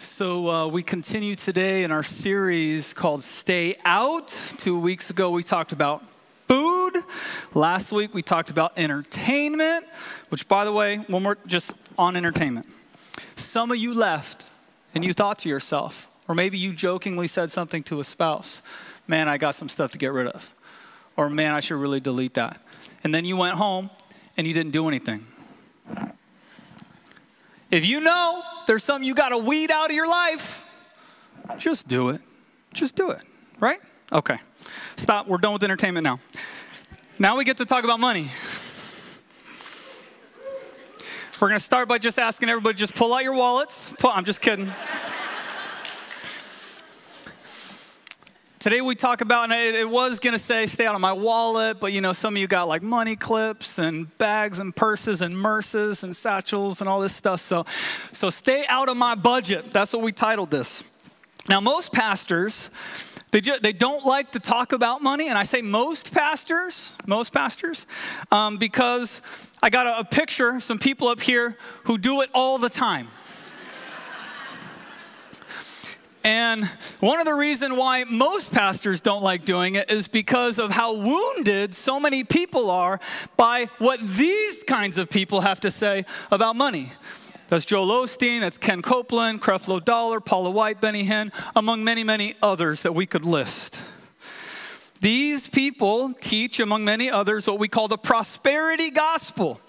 So, uh, we continue today in our series called Stay Out. Two weeks ago, we talked about food. Last week, we talked about entertainment, which, by the way, one more just on entertainment. Some of you left and you thought to yourself, or maybe you jokingly said something to a spouse, man, I got some stuff to get rid of. Or man, I should really delete that. And then you went home and you didn't do anything. If you know there's something you got to weed out of your life, just do it. Just do it, right? Okay. Stop. We're done with entertainment now. Now we get to talk about money. We're going to start by just asking everybody just pull out your wallets. Pull, I'm just kidding. Today we talk about, and it, was gonna say stay out of my wallet, but you know, some of you got like money clips and bags and purses and merces and satchels and all this stuff. So, so stay out of my budget. That's what we titled this. Now, most pastors, they, just, they don't like to talk about money, and I say most pastors, most pastors, um, because I got a, a picture, some people up here who do it all the time. And one of the reasons why most pastors don't like doing it is because of how wounded so many people are by what these kinds of people have to say about money. That's Joel Osteen, that's Ken Copeland, Creflo Dollar, Paula White, Benny Hinn, among many, many others that we could list. These people teach, among many others, what we call the prosperity gospel.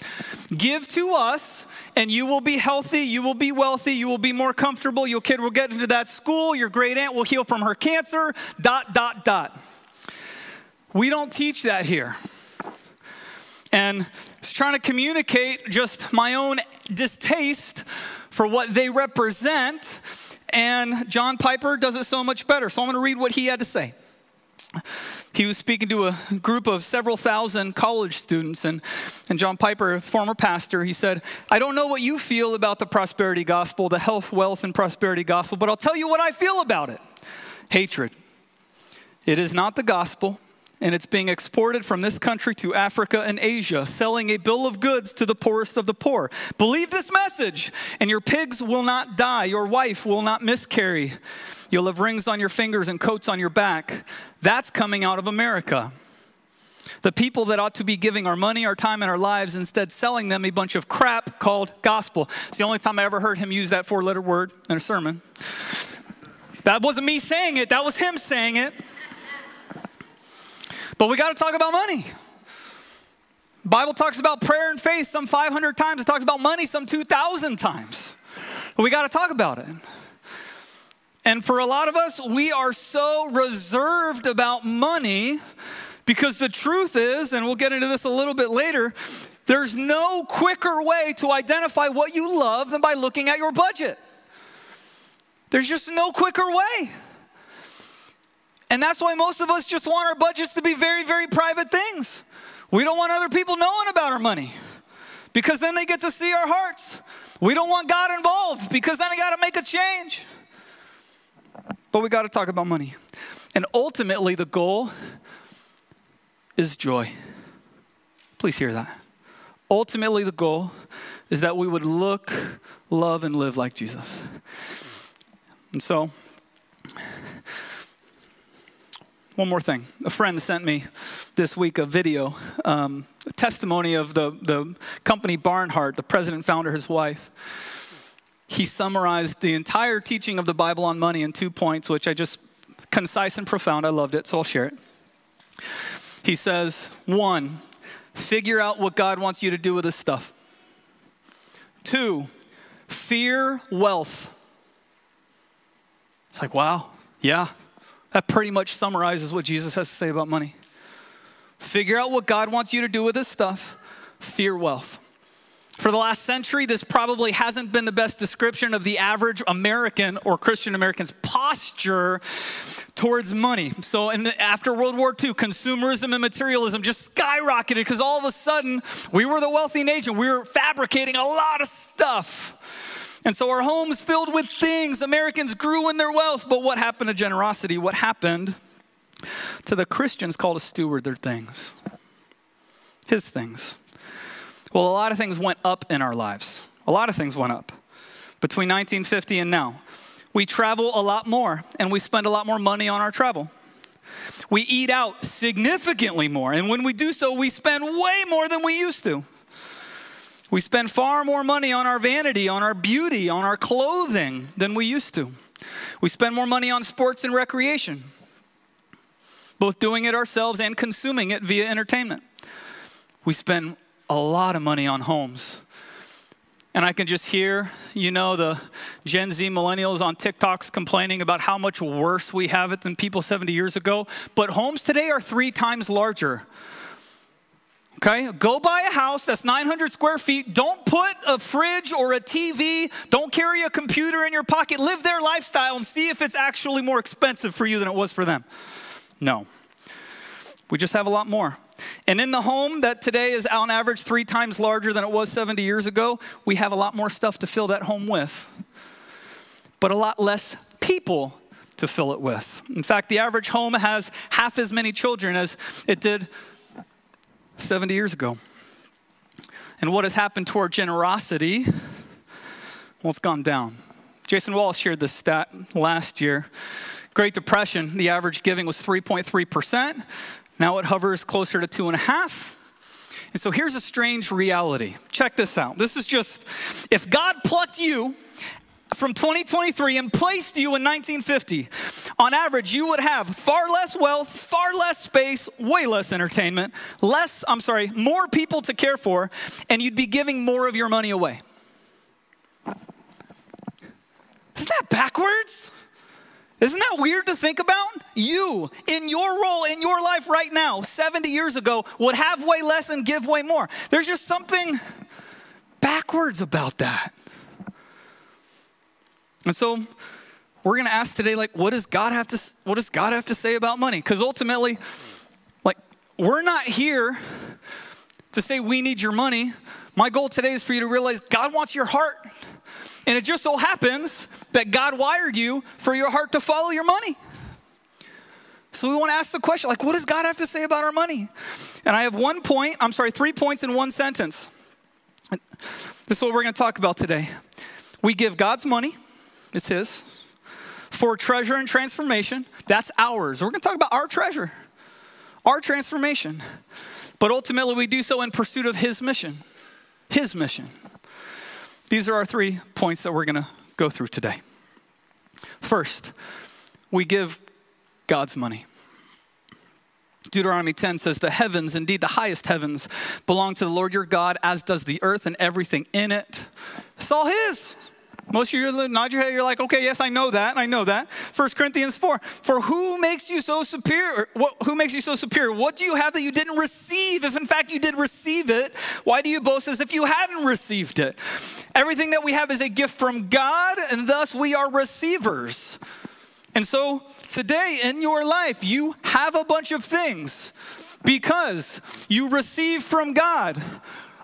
Give to us, and you will be healthy, you will be wealthy, you will be more comfortable, your kid will get into that school, your great aunt will heal from her cancer, dot, dot, dot. We don't teach that here. And it's trying to communicate just my own distaste for what they represent, and John Piper does it so much better. So I'm going to read what he had to say he was speaking to a group of several thousand college students and, and john piper former pastor he said i don't know what you feel about the prosperity gospel the health wealth and prosperity gospel but i'll tell you what i feel about it. Hatred. It is not the gospel and it's being exported from this country to Africa and Asia, selling a bill of goods to the poorest of the poor. Believe this message, and your pigs will not die, your wife will not miscarry. You'll have rings on your fingers and coats on your back. That's coming out of America. The people that ought to be giving our money, our time, and our lives, instead selling them a bunch of crap called gospel. It's the only time I ever heard him use that four letter word in a sermon. That wasn't me saying it, that was him saying it. But we got to talk about money. Bible talks about prayer and faith some 500 times. It talks about money some 2,000 times. But we got to talk about it. And for a lot of us, we are so reserved about money because the truth is, and we'll get into this a little bit later, there's no quicker way to identify what you love than by looking at your budget. There's just no quicker way. And that's why most of us just want our budgets to be very, very private things. We don't want other people knowing about our money because then they get to see our hearts. We don't want God involved because then I got to make a change. But we got to talk about money. And ultimately, the goal is joy. Please hear that. Ultimately, the goal is that we would look, love, and live like Jesus. And so, one more thing. A friend sent me this week a video, um, a testimony of the, the company Barnhart, the president, founder, his wife. He summarized the entire teaching of the Bible on money in two points, which I just, concise and profound. I loved it, so I'll share it. He says, one, figure out what God wants you to do with this stuff. Two, fear wealth. It's like, wow, yeah, that pretty much summarizes what Jesus has to say about money. Figure out what God wants you to do with this stuff, fear wealth. For the last century, this probably hasn't been the best description of the average American or Christian American's posture towards money. So, the, after World War II, consumerism and materialism just skyrocketed because all of a sudden we were the wealthy nation. We were fabricating a lot of stuff. And so our homes filled with things. Americans grew in their wealth. But what happened to generosity? What happened to the Christians called to steward their things? His things. Well, a lot of things went up in our lives. A lot of things went up between 1950 and now. We travel a lot more and we spend a lot more money on our travel. We eat out significantly more, and when we do so, we spend way more than we used to. We spend far more money on our vanity, on our beauty, on our clothing than we used to. We spend more money on sports and recreation, both doing it ourselves and consuming it via entertainment. We spend a lot of money on homes. And I can just hear, you know, the Gen Z millennials on TikToks complaining about how much worse we have it than people 70 years ago. But homes today are three times larger. Okay, go buy a house that's 900 square feet. Don't put a fridge or a TV. Don't carry a computer in your pocket. Live their lifestyle and see if it's actually more expensive for you than it was for them. No. We just have a lot more. And in the home that today is on average three times larger than it was 70 years ago, we have a lot more stuff to fill that home with, but a lot less people to fill it with. In fact, the average home has half as many children as it did 70 years ago. And what has happened to our generosity? Well, it's gone down. Jason Wallace shared this stat last year. Great Depression, the average giving was 3.3%. Now it hovers closer to 2.5. And so here's a strange reality. Check this out. This is just if God plucked you from 2023 and placed you in 1950, on average, you would have far less wealth, far less space, way less entertainment, less, I'm sorry, more people to care for, and you'd be giving more of your money away. Isn't that backwards? Isn't that weird to think about? You, in your role in your life right now, 70 years ago, would have way less and give way more. There's just something backwards about that. And so we're going to ask today like what does God have to what does God have to say about money? Cuz ultimately like we're not here to say we need your money. My goal today is for you to realize God wants your heart. And it just so happens that God wired you for your heart to follow your money. So we want to ask the question like what does God have to say about our money? And I have one point, I'm sorry, three points in one sentence. This is what we're going to talk about today. We give God's money it's His. For treasure and transformation, that's ours. We're going to talk about our treasure, our transformation. But ultimately, we do so in pursuit of His mission. His mission. These are our three points that we're going to go through today. First, we give God's money. Deuteronomy 10 says, The heavens, indeed the highest heavens, belong to the Lord your God, as does the earth and everything in it. It's all His. Most of you nod your head, you're like, okay, yes, I know that, I know that. 1 Corinthians 4, for who makes you so superior? What, who makes you so superior? What do you have that you didn't receive? If in fact you did receive it, why do you boast as if you hadn't received it? Everything that we have is a gift from God, and thus we are receivers. And so today in your life, you have a bunch of things because you receive from God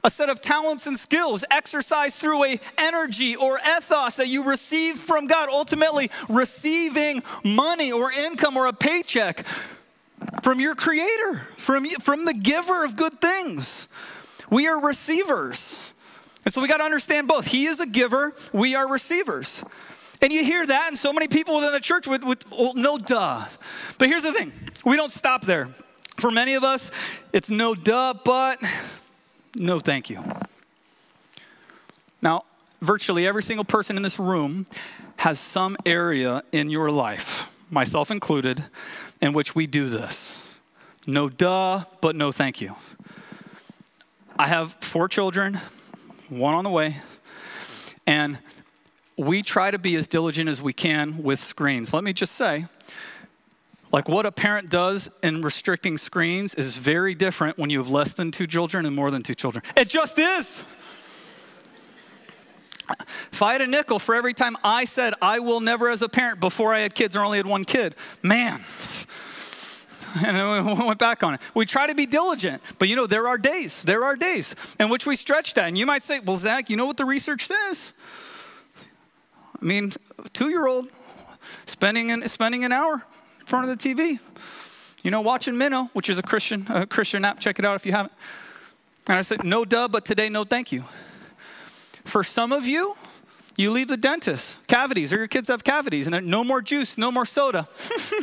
a set of talents and skills exercised through a energy or ethos that you receive from God, ultimately receiving money or income or a paycheck from your creator, from, from the giver of good things. We are receivers. And so we got to understand both. He is a giver, we are receivers. And you hear that, and so many people within the church would, would well, no duh. But here's the thing we don't stop there. For many of us, it's no duh, but no, thank you. Now, virtually every single person in this room has some area in your life, myself included, in which we do this. No duh, but no thank you. I have four children, one on the way, and we try to be as diligent as we can with screens. Let me just say, like what a parent does in restricting screens is very different when you have less than two children and more than two children. It just is. If I had a nickel for every time I said I will never as a parent before I had kids or only had one kid, man. And we went back on it. We try to be diligent, but you know, there are days, there are days in which we stretch that. And you might say, well, Zach, you know what the research says? I mean, two year old spending an, spending an hour front of the TV. You know, watching Minno, which is a Christian, a Christian app. Check it out if you haven't. And I said, no duh, but today, no thank you. For some of you, You leave the dentist, cavities, or your kids have cavities, and no more juice, no more soda.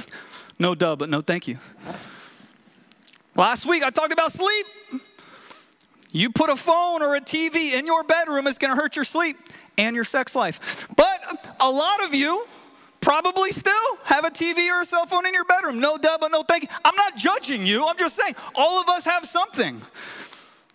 no duh, but no thank you. Last week I talked about sleep. You put a phone or a TV in your bedroom, it's gonna hurt your sleep and your sex life. But a lot of you probably still have a TV or a cell phone in your bedroom. No duh, but no thank you. I'm not judging you, I'm just saying all of us have something.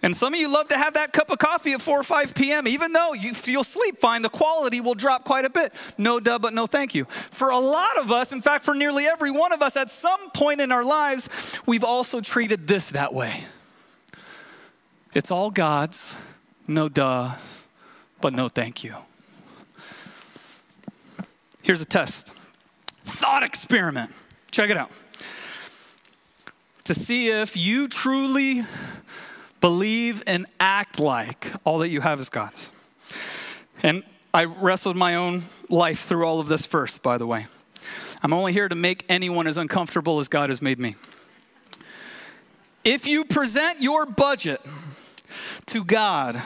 And some of you love to have that cup of coffee at 4 or 5 p.m. Even though you feel sleep fine, the quality will drop quite a bit. No duh, but no thank you. For a lot of us, in fact, for nearly every one of us, at some point in our lives, we've also treated this that way. It's all God's, no duh, but no thank you. Here's a test thought experiment. Check it out. To see if you truly believe and act like all that you have is God's. And I wrestled my own life through all of this first, by the way. I'm only here to make anyone as uncomfortable as God has made me. If you present your budget to God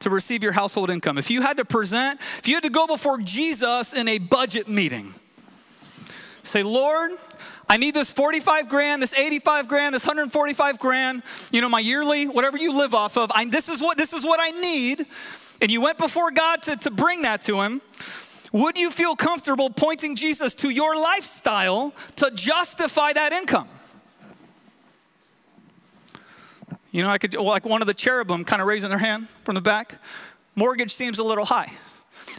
to receive your household income, if you had to present, if you had to go before Jesus in a budget meeting, say, Lord, I need this 45 grand, this 85 grand, this 145 grand, you know, my yearly, whatever you live off of. I, this, is what, this is what I need. And you went before God to, to bring that to Him. Would you feel comfortable pointing Jesus to your lifestyle to justify that income? You know, I could, like one of the cherubim kind of raising their hand from the back. Mortgage seems a little high.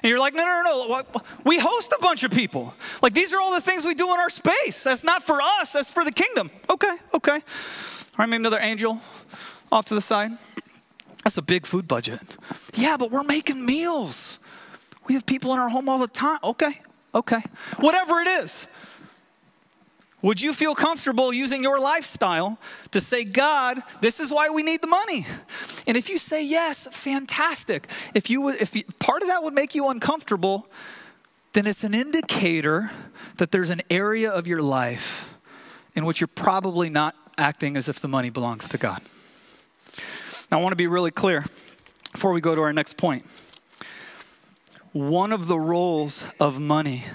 And you're like, no, no, no, no. We host a bunch of people. Like, these are all the things we do in our space. That's not for us, that's for the kingdom. Okay, okay. All right, maybe another angel off to the side. That's a big food budget. Yeah, but we're making meals. We have people in our home all the time. Okay, okay. Whatever it is. Would you feel comfortable using your lifestyle to say, God, this is why we need the money? And if you say yes, fantastic. If you if you, part of that would make you uncomfortable, then it's an indicator that there's an area of your life in which you're probably not acting as if the money belongs to God. Now, I want to be really clear before we go to our next point. One of the roles of money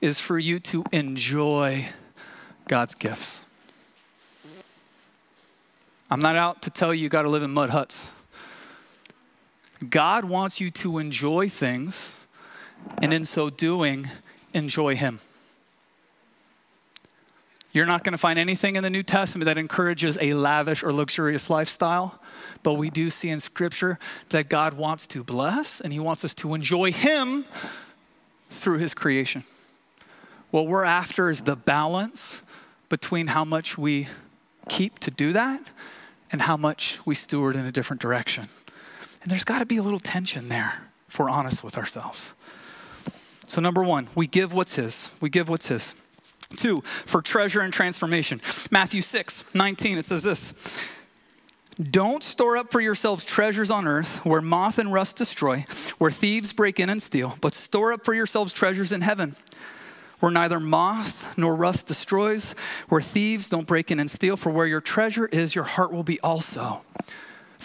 is for you to enjoy God's gifts. I'm not out to tell you you got to live in mud huts. God wants you to enjoy things, and in so doing, enjoy Him. You're not going to find anything in the New Testament that encourages a lavish or luxurious lifestyle, but we do see in Scripture that God wants to bless and He wants us to enjoy Him through His creation. What we're after is the balance between how much we keep to do that and how much we steward in a different direction. And there's got to be a little tension there if we're honest with ourselves. So, number one, we give what's His. We give what's His. Two, for treasure and transformation. Matthew 6, 19, it says this Don't store up for yourselves treasures on earth where moth and rust destroy, where thieves break in and steal, but store up for yourselves treasures in heaven where neither moth nor rust destroys, where thieves don't break in and steal, for where your treasure is, your heart will be also.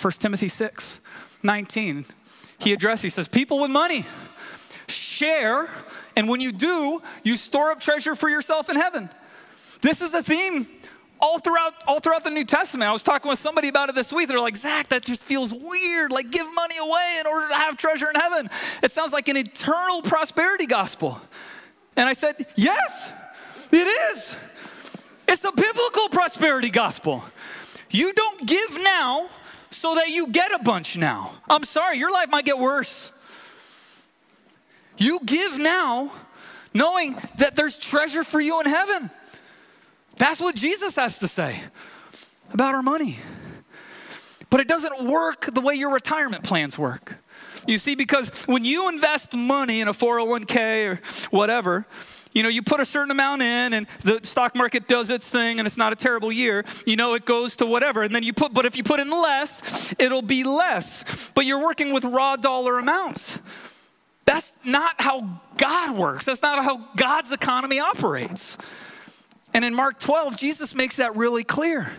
1 Timothy 6 19, he addresses, he says, People with money, share, and when you do, you store up treasure for yourself in heaven. This is the theme all throughout all throughout the New Testament. I was talking with somebody about it this week. They're like, Zach, that just feels weird. Like, give money away in order to have treasure in heaven. It sounds like an eternal prosperity gospel. And I said, Yes, it is. It's a biblical prosperity gospel. You don't give now so that you get a bunch now. I'm sorry, your life might get worse. You give now knowing that there's treasure for you in heaven. That's what Jesus has to say about our money. But it doesn't work the way your retirement plans work. You see, because when you invest money in a 401k or whatever, you know, you put a certain amount in and the stock market does its thing and it's not a terrible year, you know, it goes to whatever. And then you put, but if you put in less, it'll be less. But you're working with raw dollar amounts. That's not how God works. That's not how God's economy operates. And in Mark 12, Jesus makes that really clear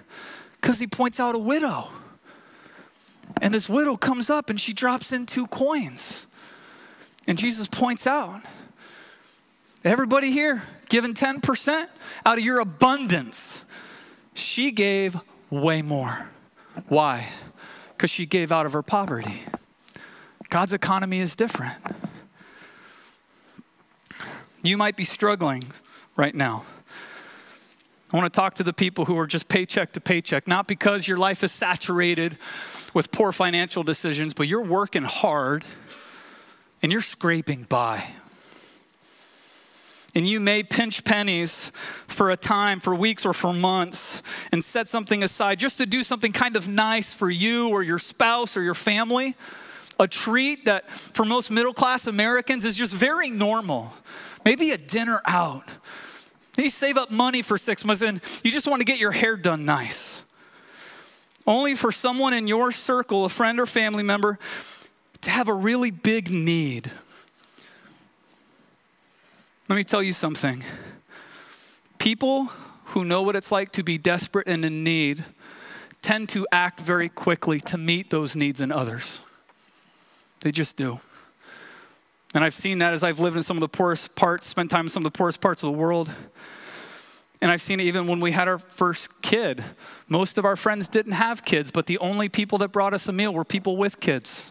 because he points out a widow and this widow comes up and she drops in two coins. And Jesus points out everybody here giving 10% out of your abundance. She gave way more. Why? Because she gave out of her poverty. God's economy is different. You might be struggling right now. I want to talk to the people who are just paycheck to paycheck, not because your life is saturated with poor financial decisions, but you're working hard and you're scraping by. And you may pinch pennies for a time, for weeks or for months, and set something aside just to do something kind of nice for you or your spouse or your family. A treat that for most middle class Americans is just very normal. Maybe a dinner out. You save up money for six months and you just want to get your hair done nice. Only for someone in your circle, a friend or family member, to have a really big need. Let me tell you something. People who know what it's like to be desperate and in need tend to act very quickly to meet those needs in others. They just do. And I've seen that as I've lived in some of the poorest parts, spent time in some of the poorest parts of the world. And I've seen it even when we had our first kid. Most of our friends didn't have kids, but the only people that brought us a meal were people with kids.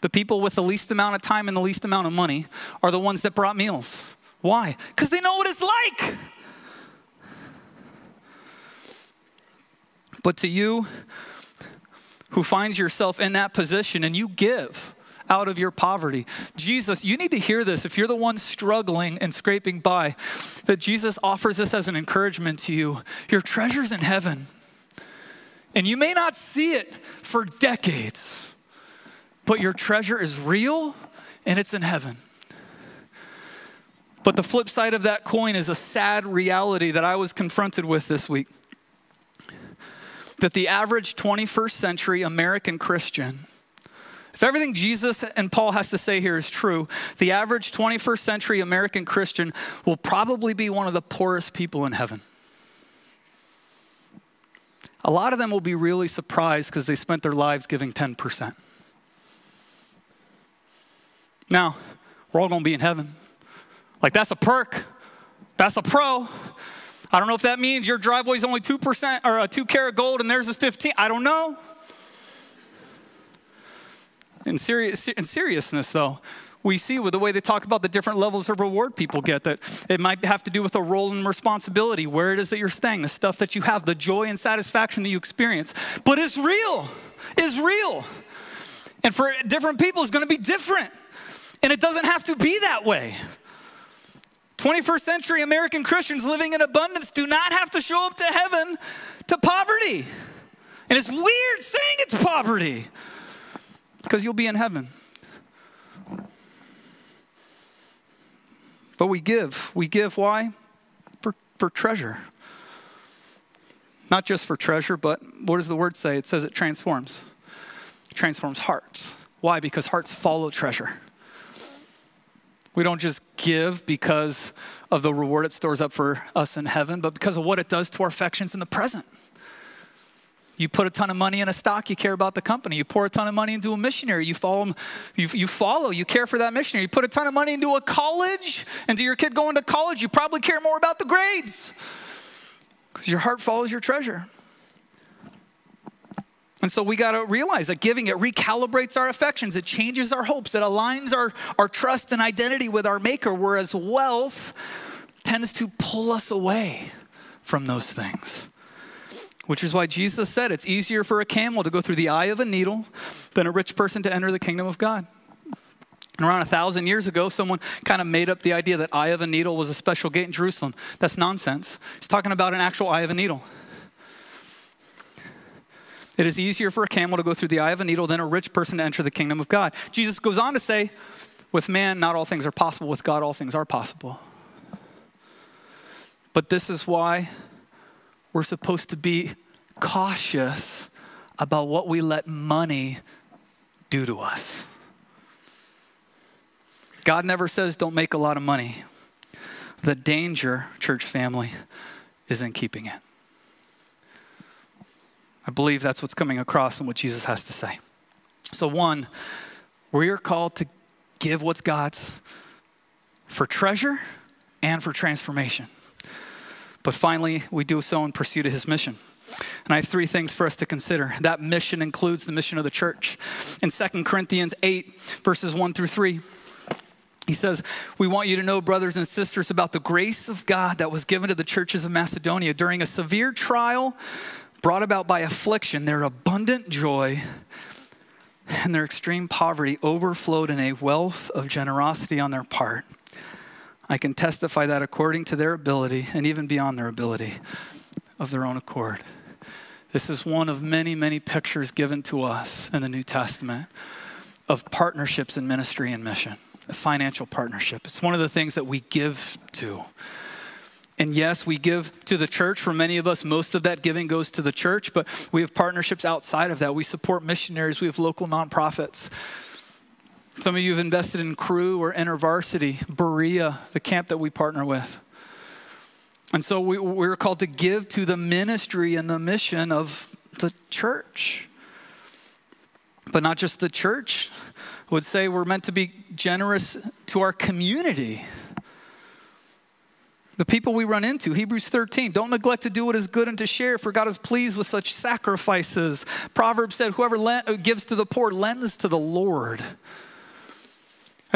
The people with the least amount of time and the least amount of money are the ones that brought meals. Why? Because they know what it's like. But to you who finds yourself in that position and you give, out of your poverty. Jesus, you need to hear this. If you're the one struggling and scraping by, that Jesus offers this as an encouragement to you. Your treasure's in heaven. And you may not see it for decades, but your treasure is real and it's in heaven. But the flip side of that coin is a sad reality that I was confronted with this week. That the average 21st century American Christian if everything Jesus and Paul has to say here is true, the average 21st century American Christian will probably be one of the poorest people in heaven. A lot of them will be really surprised because they spent their lives giving 10%. Now, we're all going to be in heaven. Like, that's a perk, that's a pro. I don't know if that means your driveway's only 2% or a two carat gold and theirs is 15. I don't know. In, serious, in seriousness, though, we see with the way they talk about the different levels of reward people get that it might have to do with a role and responsibility, where it is that you're staying, the stuff that you have, the joy and satisfaction that you experience. But it's real, it's real. And for different people, it's gonna be different. And it doesn't have to be that way. 21st century American Christians living in abundance do not have to show up to heaven to poverty. And it's weird saying it's poverty. Because you'll be in heaven. But we give. We give why? For, for treasure. Not just for treasure, but what does the word say? It says it transforms. It transforms hearts. Why? Because hearts follow treasure. We don't just give because of the reward it stores up for us in heaven, but because of what it does to our affections in the present. You put a ton of money in a stock, you care about the company. You pour a ton of money into a missionary, you follow, you, you follow, you care for that missionary. You put a ton of money into a college, and to your kid going to college, you probably care more about the grades because your heart follows your treasure. And so we got to realize that giving it recalibrates our affections, it changes our hopes, it aligns our, our trust and identity with our Maker, whereas wealth tends to pull us away from those things. Which is why Jesus said it's easier for a camel to go through the eye of a needle than a rich person to enter the kingdom of God. And around a thousand years ago, someone kind of made up the idea that eye of a needle was a special gate in Jerusalem. That's nonsense. He's talking about an actual eye of a needle. It is easier for a camel to go through the eye of a needle than a rich person to enter the kingdom of God. Jesus goes on to say, with man, not all things are possible. With God, all things are possible. But this is why we're supposed to be cautious about what we let money do to us. God never says don't make a lot of money. The danger, church family, is in keeping it. I believe that's what's coming across and what Jesus has to say. So, one, We are called to give what's God's for treasure and for transformation. But finally, we do so in pursuit of his mission. And I have three things for us to consider. That mission includes the mission of the church. In 2 Corinthians 8, verses 1 through 3, he says, We want you to know, brothers and sisters, about the grace of God that was given to the churches of Macedonia during a severe trial brought about by affliction. Their abundant joy and their extreme poverty overflowed in a wealth of generosity on their part. I can testify that according to their ability and even beyond their ability of their own accord. This is one of many, many pictures given to us in the New Testament of partnerships in ministry and mission, a financial partnership. It's one of the things that we give to. And yes, we give to the church. For many of us, most of that giving goes to the church, but we have partnerships outside of that. We support missionaries, we have local nonprofits. Some of you have invested in Cru or InterVarsity, Berea, the camp that we partner with. And so we, we're called to give to the ministry and the mission of the church. But not just the church. I would say we're meant to be generous to our community. The people we run into, Hebrews 13, don't neglect to do what is good and to share, for God is pleased with such sacrifices. Proverbs said, Whoever gives to the poor lends to the Lord.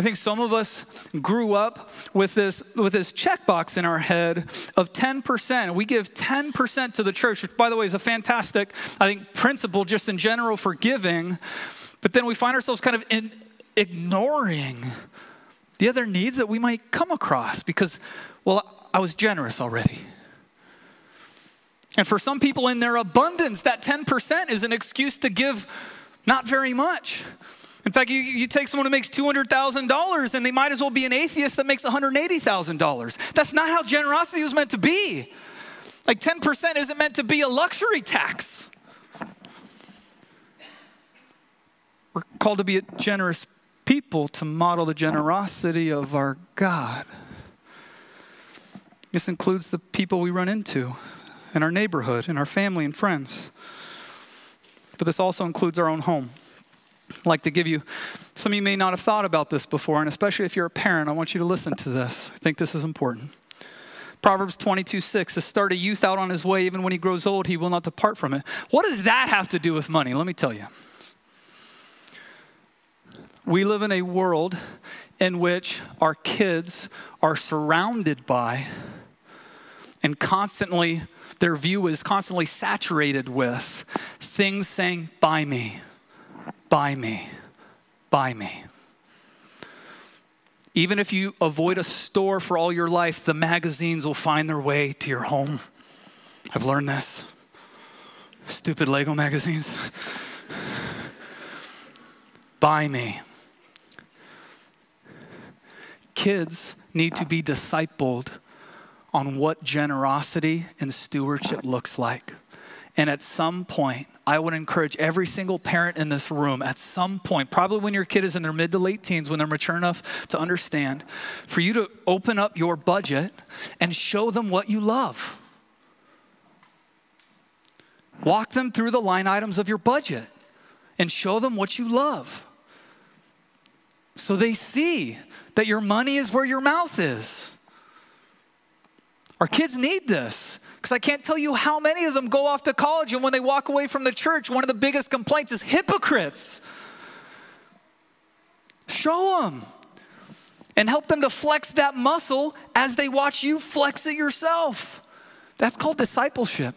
I think some of us grew up with this, with this checkbox in our head of 10%. We give 10% to the church, which, by the way, is a fantastic, I think, principle just in general for giving. But then we find ourselves kind of in, ignoring the other needs that we might come across because, well, I was generous already. And for some people in their abundance, that 10% is an excuse to give not very much. In fact, you, you take someone who makes $200,000 and they might as well be an atheist that makes $180,000. That's not how generosity was meant to be. Like 10% isn't meant to be a luxury tax. We're called to be a generous people to model the generosity of our God. This includes the people we run into in our neighborhood, in our family and friends. But this also includes our own home. Like to give you, some of you may not have thought about this before, and especially if you're a parent, I want you to listen to this. I think this is important. Proverbs 22 6 to start a youth out on his way, even when he grows old, he will not depart from it. What does that have to do with money? Let me tell you. We live in a world in which our kids are surrounded by and constantly, their view is constantly saturated with things saying, Buy me, buy me, buy me. Even if you avoid a store for all your life, the magazines will find their way to your home. I've learned this. Stupid Lego magazines. buy me. Kids need to be discipled on what generosity and stewardship looks like. And at some point, I would encourage every single parent in this room, at some point, probably when your kid is in their mid to late teens, when they're mature enough to understand, for you to open up your budget and show them what you love. Walk them through the line items of your budget and show them what you love. So they see that your money is where your mouth is. Our kids need this because I can't tell you how many of them go off to college and when they walk away from the church, one of the biggest complaints is hypocrites. Show them and help them to flex that muscle as they watch you flex it yourself. That's called discipleship.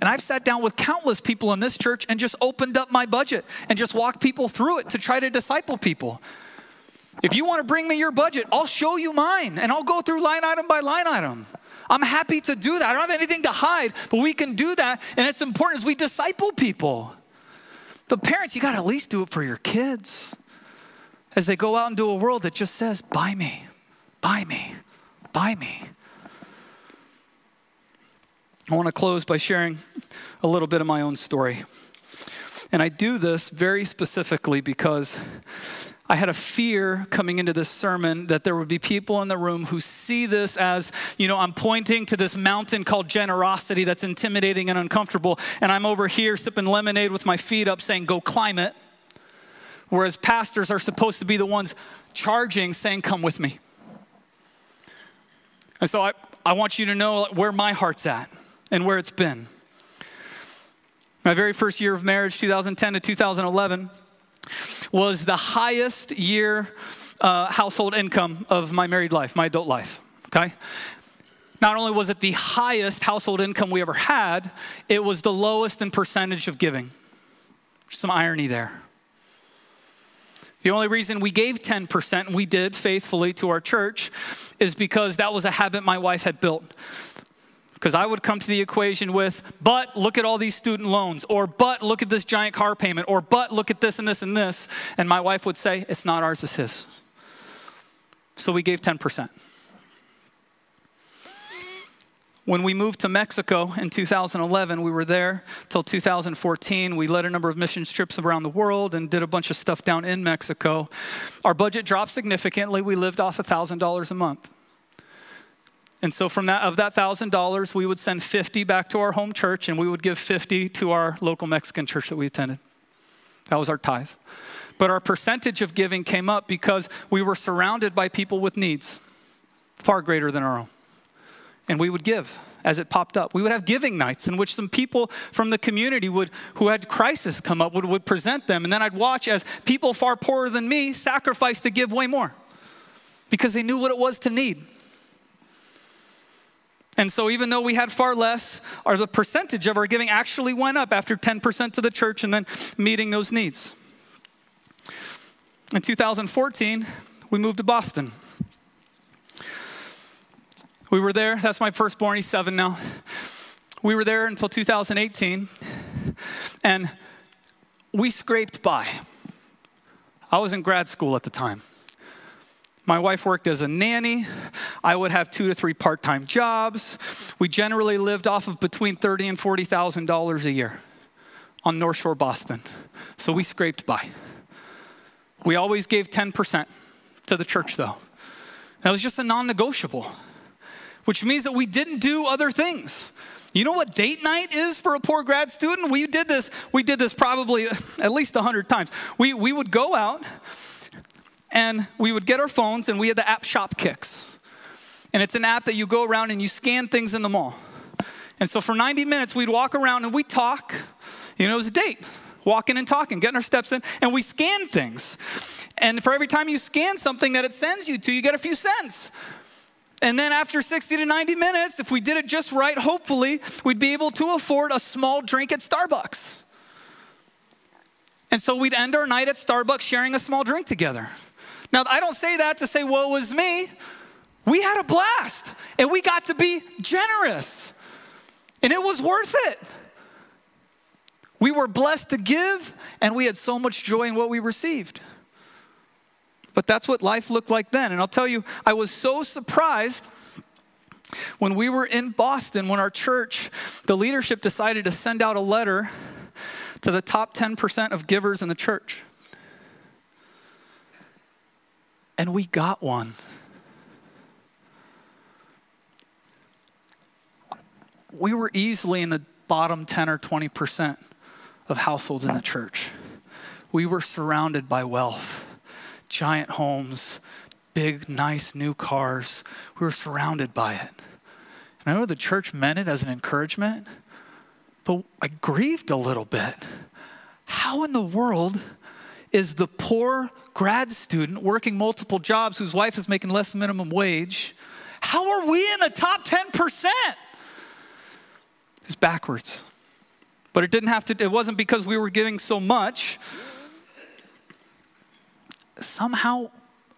And I've sat down with countless people in this church and just opened up my budget and just walked people through it to try to disciple people. If you want to bring me your budget, I'll show you mine and I'll go through line item by line item. I'm happy to do that. I don't have anything to hide, but we can do that. And it's important as we disciple people. But parents, you got to at least do it for your kids as they go out into a world that just says, buy me, buy me, buy me. I want to close by sharing a little bit of my own story. And I do this very specifically because I had a fear coming into this sermon that there would be people in the room who see this as, you know, I'm pointing to this mountain called generosity that's intimidating and uncomfortable, and I'm over here sipping lemonade with my feet up saying, go climb it. Whereas pastors are supposed to be the ones charging, saying, Come with me. And so I, I want you to know where my heart's at and where it's been. My very first year of marriage, 2010 to 2011, was the highest year uh, household income of my married life, my adult life. Okay? Not only was it the highest household income we ever had, it was the lowest in percentage of giving. some irony there. The only reason we gave 10%, and we did faithfully to our church, is because that was a habit my wife had built. Because I would come to the equation with, but look at all these student loans, or but look at this giant car payment, or but look at this and this and this. And my wife would say, it's not ours, it's his. So we gave 10%. When we moved to Mexico in 2011, we were there till 2014. We led a number of mission trips around the world and did a bunch of stuff down in Mexico. Our budget dropped significantly. We lived off $1,000 a month. And so from that of that $1,000, we would send 50 back to our home church and we would give 50 to our local Mexican church that we attended. That was our tithe. But our percentage of giving came up because we were surrounded by people with needs far greater than our own and we would give as it popped up. We would have giving nights in which some people from the community would, who had crisis come up, would, would present them. And then I'd watch as people far poorer than me sacrificed to give way more because they knew what it was to need. And so, even though we had far less, or the percentage of our giving actually went up after 10% to the church and then meeting those needs. In 2014, we moved to Boston. We were there, that's my firstborn, he's seven now. We were there until 2018, and we scraped by. I was in grad school at the time. My wife worked as a nanny. I would have two to three part-time jobs. We generally lived off of between thirty and forty thousand dollars a year on North Shore, Boston. So we scraped by. We always gave 10% to the church, though. That was just a non-negotiable which means that we didn't do other things. You know what date night is for a poor grad student? We did this, we did this probably at least 100 times. We, we would go out and we would get our phones and we had the app Shopkicks. And it's an app that you go around and you scan things in the mall. And so for 90 minutes, we'd walk around and we'd talk. You know, it was a date, walking and talking, getting our steps in, and we scan things. And for every time you scan something that it sends you to, you get a few cents. And then after 60 to 90 minutes, if we did it just right, hopefully, we'd be able to afford a small drink at Starbucks. And so we'd end our night at Starbucks sharing a small drink together. Now, I don't say that to say, woe was me. We had a blast and we got to be generous, and it was worth it. We were blessed to give, and we had so much joy in what we received. But that's what life looked like then. And I'll tell you, I was so surprised when we were in Boston, when our church, the leadership decided to send out a letter to the top 10% of givers in the church. And we got one. We were easily in the bottom 10 or 20% of households in the church. We were surrounded by wealth giant homes, big, nice new cars. We were surrounded by it. And I know the church meant it as an encouragement, but I grieved a little bit. How in the world is the poor grad student working multiple jobs whose wife is making less than minimum wage? How are we in the top 10%? It's backwards. But it didn't have to, it wasn't because we were giving so much somehow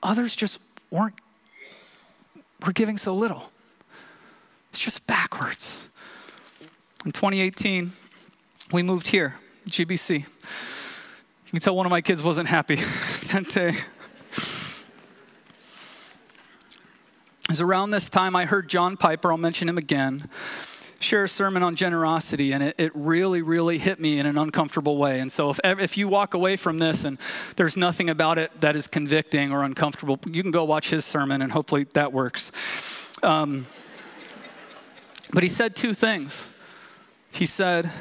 others just weren't, were giving so little. It's just backwards. In 2018, we moved here, GBC. You can tell one of my kids wasn't happy that day. It was around this time I heard John Piper, I'll mention him again, share a sermon on generosity, and it, it really, really hit me in an uncomfortable way. And so, if, if you walk away from this and there's nothing about it that is convicting or uncomfortable, you can go watch his sermon, and hopefully that works. Um, but he said two things. He said,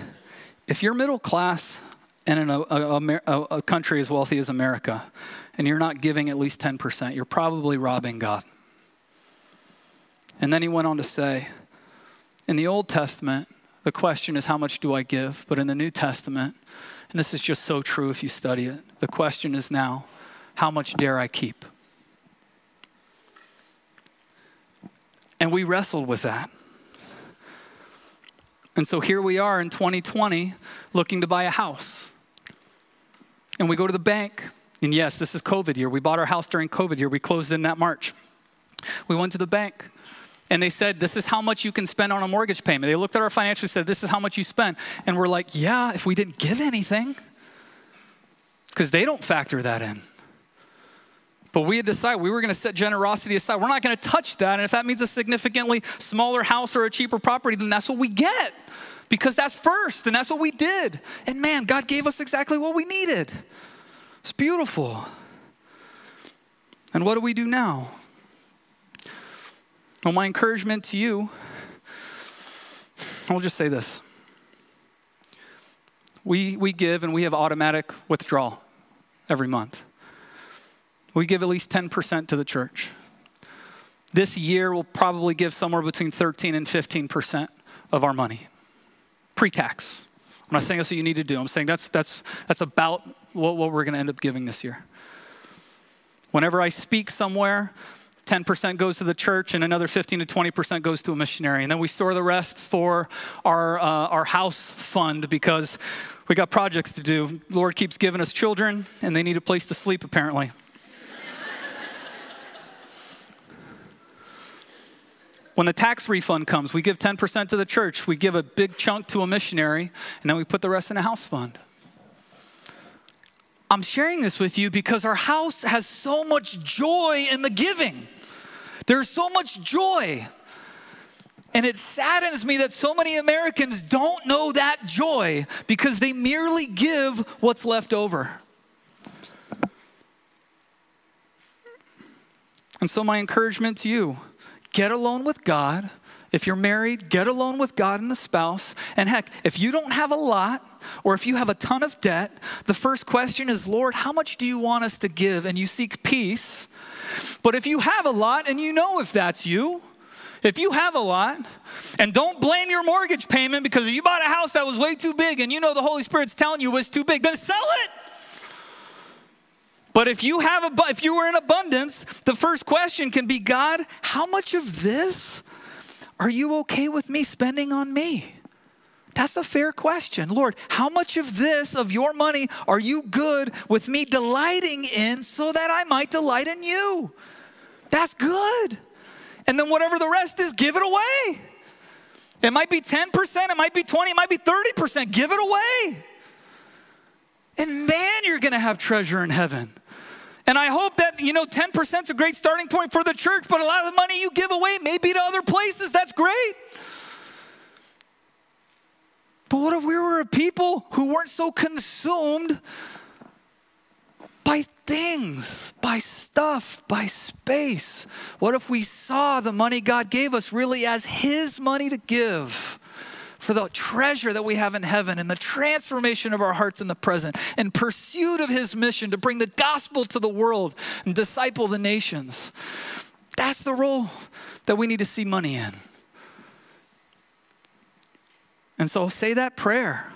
if you're middle class and in a, a, a, a country as wealthy as America, and you're not giving at least 10%, you're probably robbing God. And then he went on to say, in the Old Testament, the question is, how much do I give? But in the New Testament, and this is just so true if you study it, the question is now, how much dare I keep? And we wrestled with that. And so here we are in 2020 looking to buy a house. And we go to the bank. And yes, this is COVID year. We bought our house during COVID year. We closed in that March. We went to the bank and they said, This is how much you can spend on a mortgage payment. They looked at our financials and said, This is how much you spent. And we're like, Yeah, if we didn't give anything, because they don't factor that in. But we had decided we were going to set generosity aside. We're not going to touch that. And if that means a significantly smaller house or a cheaper property, then that's what we get because that's first and that's what we did. And man, God gave us exactly what we needed. It's beautiful. And what do we do now? Well, my encouragement to you, I'll just say this. We, we give and we have automatic withdrawal every month. We give at least 10% to the church. This year, we'll probably give somewhere between 13 and 15% of our money pre tax. I'm not saying that's what you need to do. I'm saying that's, that's, that's about what, what we're going to end up giving this year. Whenever I speak somewhere, 10% goes to the church and another 15 to 20% goes to a missionary. And then we store the rest for our, uh, our house fund because we got projects to do. Lord keeps giving us children and they need a place to sleep apparently. When the tax refund comes, we give 10% to the church, we give a big chunk to a missionary, and then we put the rest in a house fund. I'm sharing this with you because our house has so much joy in the giving. There's so much joy. And it saddens me that so many Americans don't know that joy because they merely give what's left over. And so, my encouragement to you get alone with God. If you're married, get alone with God and the spouse. And heck, if you don't have a lot or if you have a ton of debt, the first question is, Lord, how much do you want us to give? And you seek peace. But if you have a lot and you know if that's you, if you have a lot, and don't blame your mortgage payment because you bought a house that was way too big and you know the Holy Spirit's telling you it was too big, then sell it. But if you have a, if you were in abundance, the first question can be, God, how much of this are you okay with me spending on me? That's a fair question. Lord, how much of this, of your money, are you good with me delighting in so that I might delight in you? That's good. And then whatever the rest is, give it away. It might be 10%, it might be 20, it might be 30%. Give it away. And man, you're going to have treasure in heaven. And I hope that, you know, 10% is a great starting point for the church, but a lot of the money you give away may be to other places. That's great. But what if we were a people who weren't so consumed by things, by stuff, by space? What if we saw the money God gave us really as His money to give? For the treasure that we have in heaven and the transformation of our hearts in the present and pursuit of his mission to bring the gospel to the world and disciple the nations. That's the role that we need to see money in. And so say that prayer.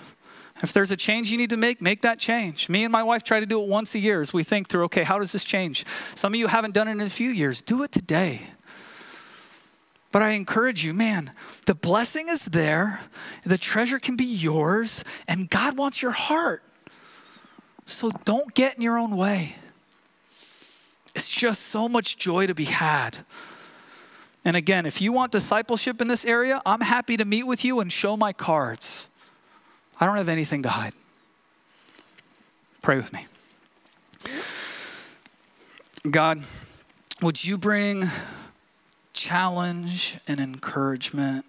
If there's a change you need to make, make that change. Me and my wife try to do it once a year as we think through, okay, how does this change? Some of you haven't done it in a few years. Do it today. But I encourage you, man, the blessing is there, the treasure can be yours, and God wants your heart. So don't get in your own way. It's just so much joy to be had. And again, if you want discipleship in this area, I'm happy to meet with you and show my cards. I don't have anything to hide. Pray with me. God, would you bring challenge and encouragement.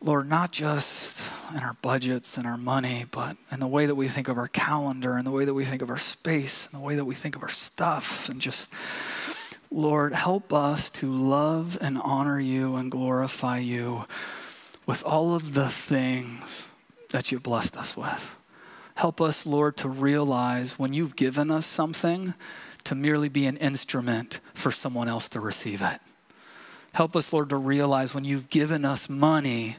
Lord, not just in our budgets and our money, but in the way that we think of our calendar, and the way that we think of our space, and the way that we think of our stuff, and just, Lord, help us to love and honor you and glorify you with all of the things that you blessed us with. Help us, Lord, to realize when you've given us something to merely be an instrument for someone else to receive it. Help us, Lord, to realize when you've given us money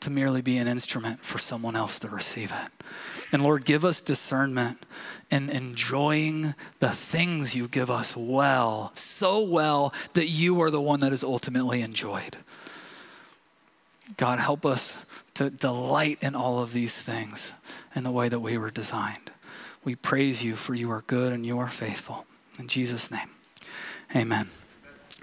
to merely be an instrument for someone else to receive it. And Lord, give us discernment in enjoying the things you give us well, so well that you are the one that is ultimately enjoyed. God, help us to delight in all of these things in the way that we were designed. We praise you for you are good and you are faithful. In Jesus' name, amen.